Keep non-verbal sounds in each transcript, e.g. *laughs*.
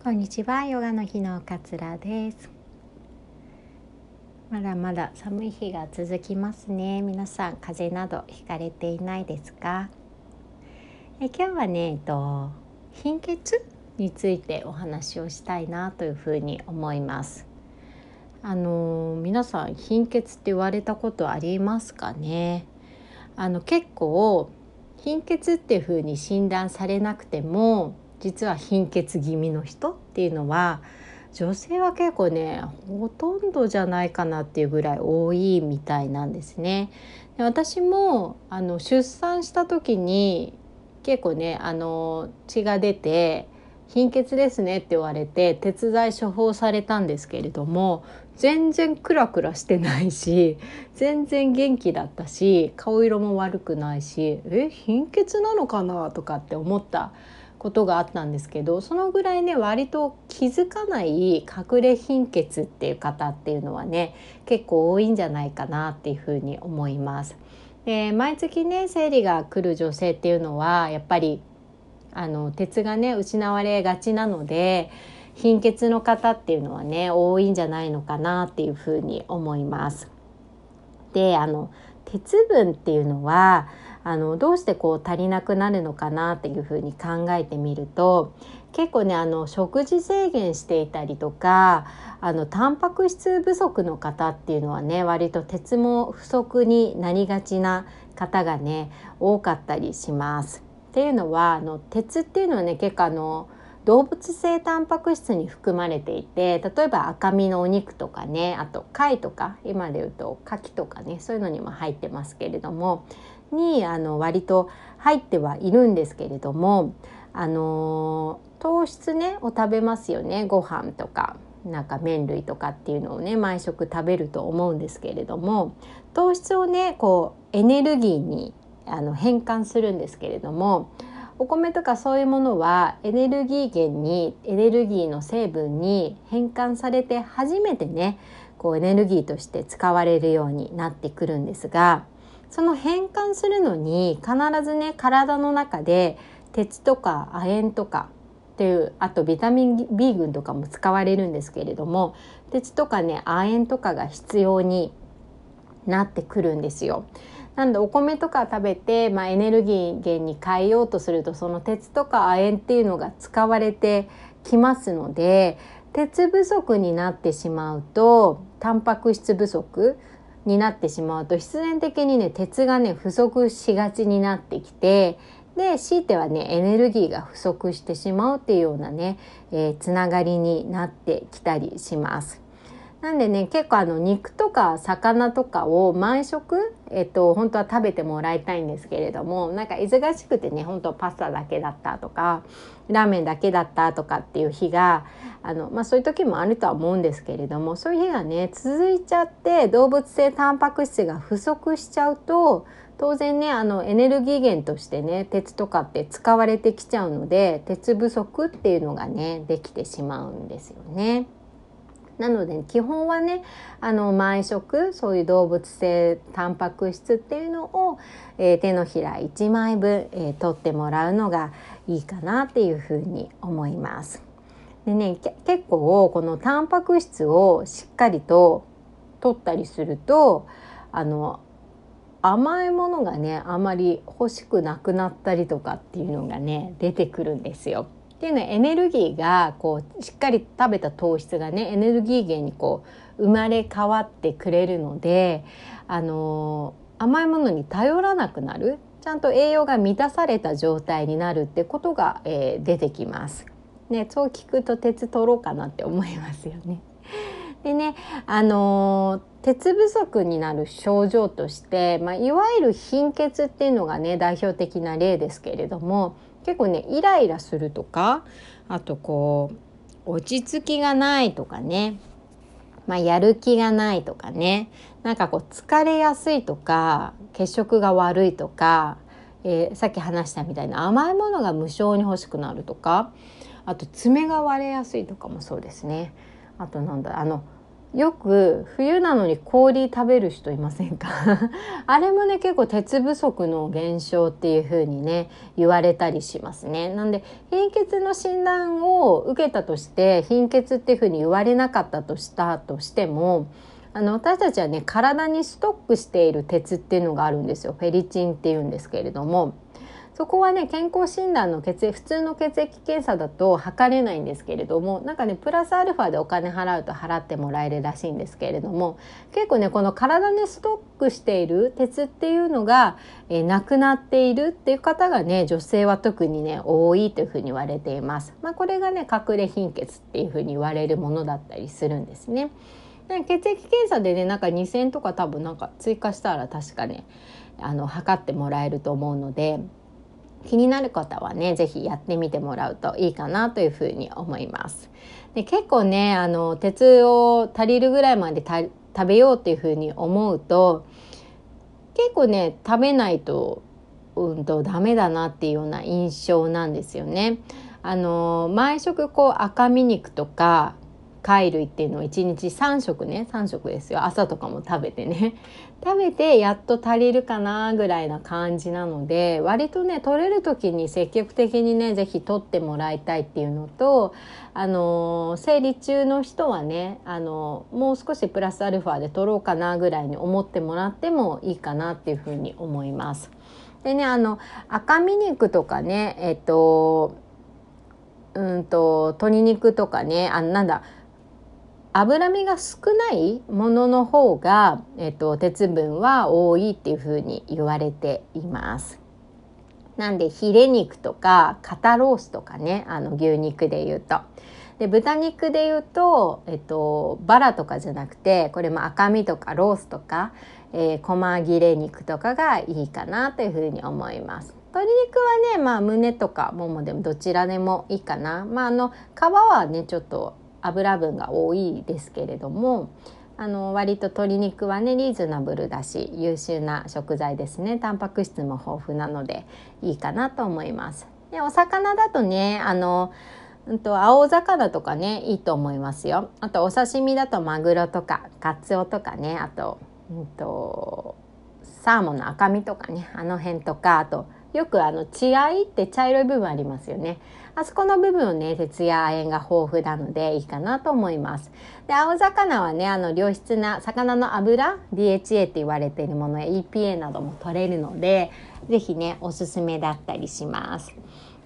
こんにちはヨガの日の桂です。まだまだ寒い日が続きますね。皆さん風邪などひかれていないですか？え今日はねえっと貧血についてお話をしたいなというふうに思います。あの皆さん貧血って言われたことありますかね？あの結構貧血っていうふうに診断されなくても実は貧血気味の人っていうのは女性は結構ねほとんどじゃないかなっていうぐらい多いみたいなんですね。で私もあの出産した時に結構ねあの血が出て貧血ですねって言われて鉄剤処方されたんですけれども全然クラクラしてないし全然元気だったし顔色も悪くないしえ貧血なのかなとかって思ったことがあったんですけどそのぐらいね割と気づかない隠れ貧血っていう方っていうのはね結構多いんじゃないかなっていうふうに思います。で毎月ね生理が来る女性っていうのはやっぱりあの鉄がね失われがちなので貧血の方っていうのはね多いんじゃないのかなっていうふうに思います。であの鉄分っていうのはあのどうしてこう足りなくなるのかなっていうふうに考えてみると結構ねあの食事制限していたりとかあのタンパク質不足の方っていうのはね割と鉄も不足になりがちな方がね多かったりします。っていうのはあの鉄っていうのはね結構あの動物性タンパク質に含まれていて例えば赤身のお肉とかねあと貝とか今で言うと牡蠣とかねそういうのにも入ってますけれどもにあの割と入ってはいるんですけれどもあの糖質ねを食べますよねご飯とかなんか麺類とかっていうのをね毎食食べると思うんですけれども糖質をねこうエネルギーにあの変換するんですけれどもお米とかそういうものはエネルギー源にエネルギーの成分に変換されて初めてねこうエネルギーとして使われるようになってくるんですがその変換するのに必ずね体の中で鉄とか亜鉛とかっていうあとビタミン B 群とかも使われるんですけれども鉄とかね亜鉛とかが必要になってくるんですよ。なんでお米とか食べて、まあ、エネルギー源に変えようとするとその鉄とか亜鉛っていうのが使われてきますので鉄不足になってしまうとタンパク質不足になってしまうと必然的にね鉄がね不足しがちになってきてで強いてはねエネルギーが不足してしまうっていうようなね、えー、つながりになってきたりします。なんでね結構あの肉とか魚とかを毎食、えっと、本当は食べてもらいたいんですけれどもなんか忙しくてね本当パスタだけだったとかラーメンだけだったとかっていう日があの、まあ、そういう時もあるとは思うんですけれどもそういう日がね続いちゃって動物性タンパク質が不足しちゃうと当然ねあのエネルギー源としてね鉄とかって使われてきちゃうので鉄不足っていうのがねできてしまうんですよね。なので基本はねあの毎食そういう動物性タンパク質っていうのを、えー、手のひら1枚分、えー、取ってもらうのがいいかなっていうふうに思います。でね結構このタンパク質をしっかりと取ったりするとあの甘いものがねあまり欲しくなくなったりとかっていうのがね出てくるんですよ。っていうのはエネルギーがこうしっかり食べた糖質がねエネルギー源にこう生まれ変わってくれるのであの甘いものに頼らなくなるちゃんと栄養が満たされた状態になるってことが、えー、出てきます。ね、そう聞くと鉄取ろうかなって思いますよね。*laughs* でね、あのー、鉄不足になる症状として、まあ、いわゆる貧血っていうのがね代表的な例ですけれども結構ねイライラするとかあとこう落ち着きがないとかね、まあ、やる気がないとかねなんかこう疲れやすいとか血色が悪いとか、えー、さっき話したみたいな甘いものが無性に欲しくなるとかあと爪が割れやすいとかもそうですね。あとなんだあのよく冬なのに氷食べる人いませんか？*laughs* あれもね結構鉄不足の減少っていう風にね言われたりしますね。なんで貧血の診断を受けたとして貧血っていう風に言われなかったとしたとしてもあの私たちはね体にストックしている鉄っていうのがあるんですよ。フェリチンっていうんですけれども。そこはね健康診断の血液普通の血液検査だと測れないんですけれどもなんかねプラスアルファでお金払うと払ってもらえるらしいんですけれども結構ねこの体にストックしている鉄っていうのが、えー、なくなっているっていう方がね女性は特にね多いというふうに言われています。まあ、これがね隠れ貧血っていうふうに言われるものだったりするんですね。血液検査でねなんか2,000とか多分なんか追加したら確かねあの測ってもらえると思うので気になる方はね是非やってみてもらうといいかなというふうに思います。で結構ねあの鉄を足りるぐらいまで食べようっていうふうに思うと結構ね食べないと,、うんと、ダメだなっていうような印象なんですよね。あの毎食こう赤身肉とか貝類っていうのを1日3食ね3食ですよ朝とかも食べてね *laughs* 食べてやっと足りるかなぐらいな感じなので割とね取れる時に積極的にね是非取ってもらいたいっていうのとあの生理中の人はねあのもう少しプラスアルファで取ろうかなぐらいに思ってもらってもいいかなっていうふうに思います。でねあの赤身肉とかねえっとうんと鶏肉とかねあなんだ脂身が少ないものの方が、えっと、鉄分は多いっていうふうに言われています。なんでヒレ肉とか肩ロースとかねあの牛肉でいうと。で豚肉でいうと、えっと、バラとかじゃなくてこれも赤身とかロースとか、えー、細切れ肉とかがいいかなというふうに思います。鶏肉はね、まあ、胸とかももでもどちらでもいいかな。まあ、あの皮はねちょっと油分が多いですけれどもあの割と鶏肉はねリーズナブルだし優秀な食材ですねタンパク質も豊富なのでいいかなと思います。でお魚だとねあのうんと青魚とかねいいと思いますよ。あとお刺身だとマグロとかカツオとかねあと,、うんとサーモンの赤身とかねあの辺とかあとよくあの血合いって茶色い部分ありますよね。あそこの部分をね、鉄や亜鉛が豊富なのでいいかなと思います。で、青魚はね、あの良質な魚の油、DHA って言われているものや EPA なども取れるので、是非ね、おすすめだったりします。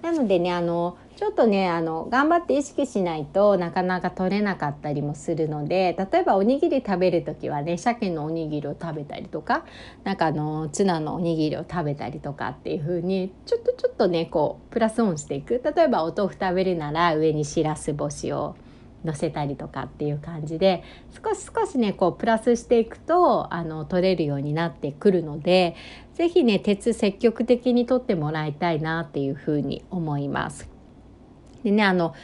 なのでねあのちょっとねあの頑張って意識しないとなかなか取れなかったりもするので例えばおにぎり食べる時はね鮭のおにぎりを食べたりとかなんかあのツナのおにぎりを食べたりとかっていう風にちょっとちょっとねこうプラスオンしていく。例えばお豆腐食べるなら上にしらす干しを乗せたりとかっていう感じで少し少しねこうプラスしていくとあの取れるようになってくるので是非ね鉄積極的に取ってもらいたいなっていうふうに思います。でねあの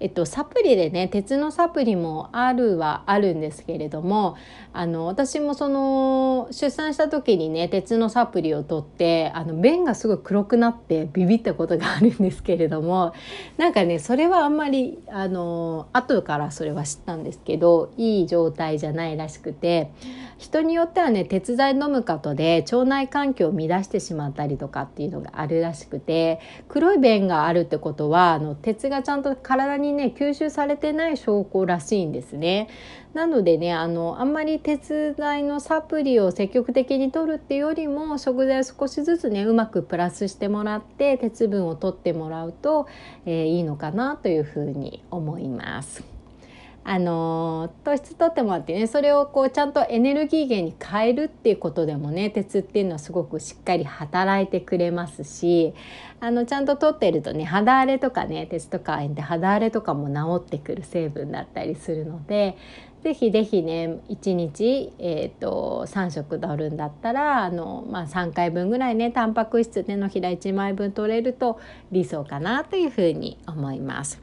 えっと、サプリでね鉄のサプリもあるはあるんですけれどもあの私もその出産した時にね鉄のサプリを取ってあの便がすごい黒くなってビビったことがあるんですけれどもなんかねそれはあんまりあの後からそれは知ったんですけどいい状態じゃないらしくて人によってはね鉄剤飲むことで腸内環境を乱してしまったりとかっていうのがあるらしくて黒い便があるってことはあの鉄がちゃんと体ににね吸収されてない証拠らしいんですね。なのでねあのあんまり鉄剤のサプリを積極的に取るっていうよりも食材を少しずつねうまくプラスしてもらって鉄分を取ってもらうと、えー、いいのかなというふうに思います。あの糖質とってもらってねそれをこうちゃんとエネルギー源に変えるっていうことでもね鉄っていうのはすごくしっかり働いてくれますしあのちゃんと取ってるとね肌荒れとかね鉄とかあえて肌荒れとかも治ってくる成分だったりするのでぜひぜひね1日、えーと、3食取るんだったらあの、まあ、3回分ぐらいねタンパク質手のひら1枚分取れると理想かなというふうに思います。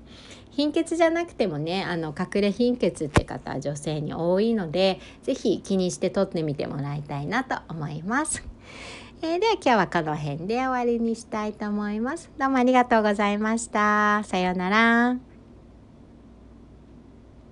貧血じゃなくてもねあの隠れ貧血って方は女性に多いので是非気にして取ってみてもらいたいなと思います。えー、では今日はこの辺で終わりにしたいと思います。どうもありがとうございました。さようなら。